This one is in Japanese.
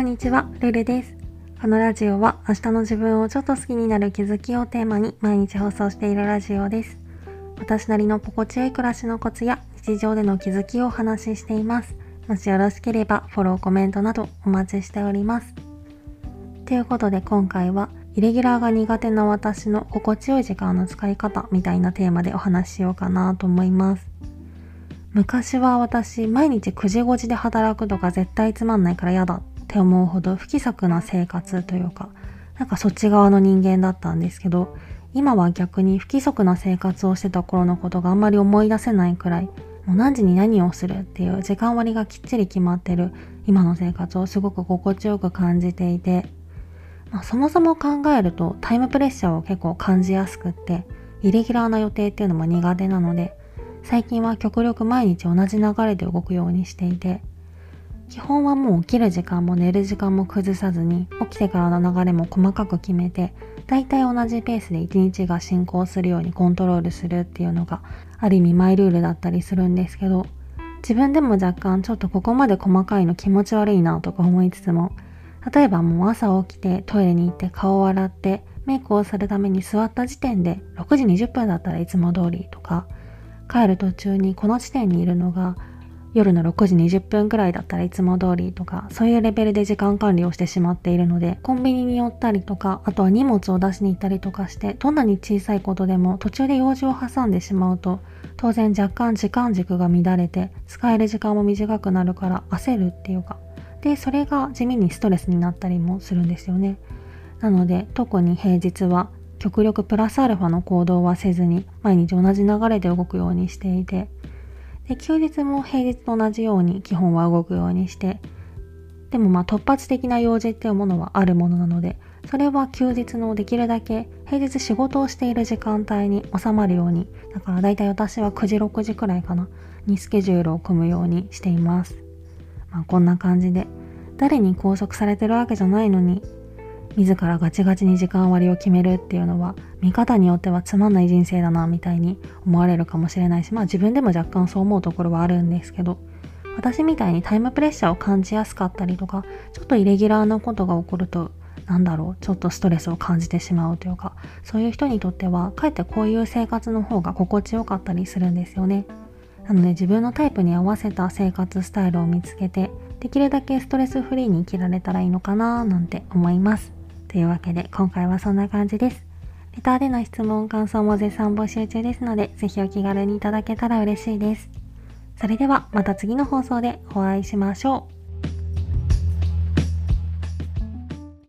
こんにちは、ルルです。このラジオは明日の自分をちょっと好きになる気づきをテーマに毎日放送しているラジオです。私なりの心地よい暮らしのコツや日常での気づきをお話ししています。もしよろしければフォロー、コメントなどお待ちしております。ということで今回はイレギュラーが苦手な私の心地よい時間の使い方みたいなテーマでお話ししようかなと思います。昔は私毎日9時5時で働くとか絶対つまんないから嫌だって思うほど不規則な生活というかなんかそっち側の人間だったんですけど今は逆に不規則な生活をしてた頃のことがあんまり思い出せないくらいもう何時に何をするっていう時間割がきっちり決まってる今の生活をすごく心地よく感じていて、まあ、そもそも考えるとタイムプレッシャーを結構感じやすくってイレギュラーな予定っていうのも苦手なので最近は極力毎日同じ流れで動くようにしていて基本はもう起きる時間も寝る時間も崩さずに起きてからの流れも細かく決めて大体同じペースで一日が進行するようにコントロールするっていうのがある意味マイルールだったりするんですけど自分でも若干ちょっとここまで細かいの気持ち悪いなとか思いつつも例えばもう朝起きてトイレに行って顔を洗ってメイクをするために座った時点で6時20分だったらいつも通りとか帰る途中にこの地点にいるのが夜の6時20分くらいだったらいつも通りとかそういうレベルで時間管理をしてしまっているのでコンビニに寄ったりとかあとは荷物を出しに行ったりとかしてどんなに小さいことでも途中で用事を挟んでしまうと当然若干時間軸が乱れて使える時間も短くなるから焦るっていうか。でそれが地味にストレスになったりもするんですよね。なので特に平日は極力プラスアルファの行動はせずに毎日同じ流れで動くようにしていてで休日も平日と同じように基本は動くようにしてでもまあ突発的な用事っていうものはあるものなのでそれは休日のできるだけ平日仕事をしている時間帯に収まるようにだからだいたい私は9時6時くらいかなにスケジュールを組むようにしています。まあこんな感じで誰に拘束されてるわけじゃないのに自らガチガチに時間割を決めるっていうのは見方によってはつまんない人生だなみたいに思われるかもしれないしまあ自分でも若干そう思うところはあるんですけど私みたいにタイムプレッシャーを感じやすかったりとかちょっとイレギュラーなことが起こるとなんだろうちょっとストレスを感じてしまうというかそういう人にとってはかえってこういう生活の方が心地よかったりするんですよね。なので自分のタイプに合わせた生活スタイルを見つけてできるだけストレスフリーに生きられたらいいのかななんて思います。というわけで今回はそんな感じです。レターでの質問、感想も絶賛募集中ですので、ぜひお気軽にいただけたら嬉しいです。それではまた次の放送でお会いしましょう。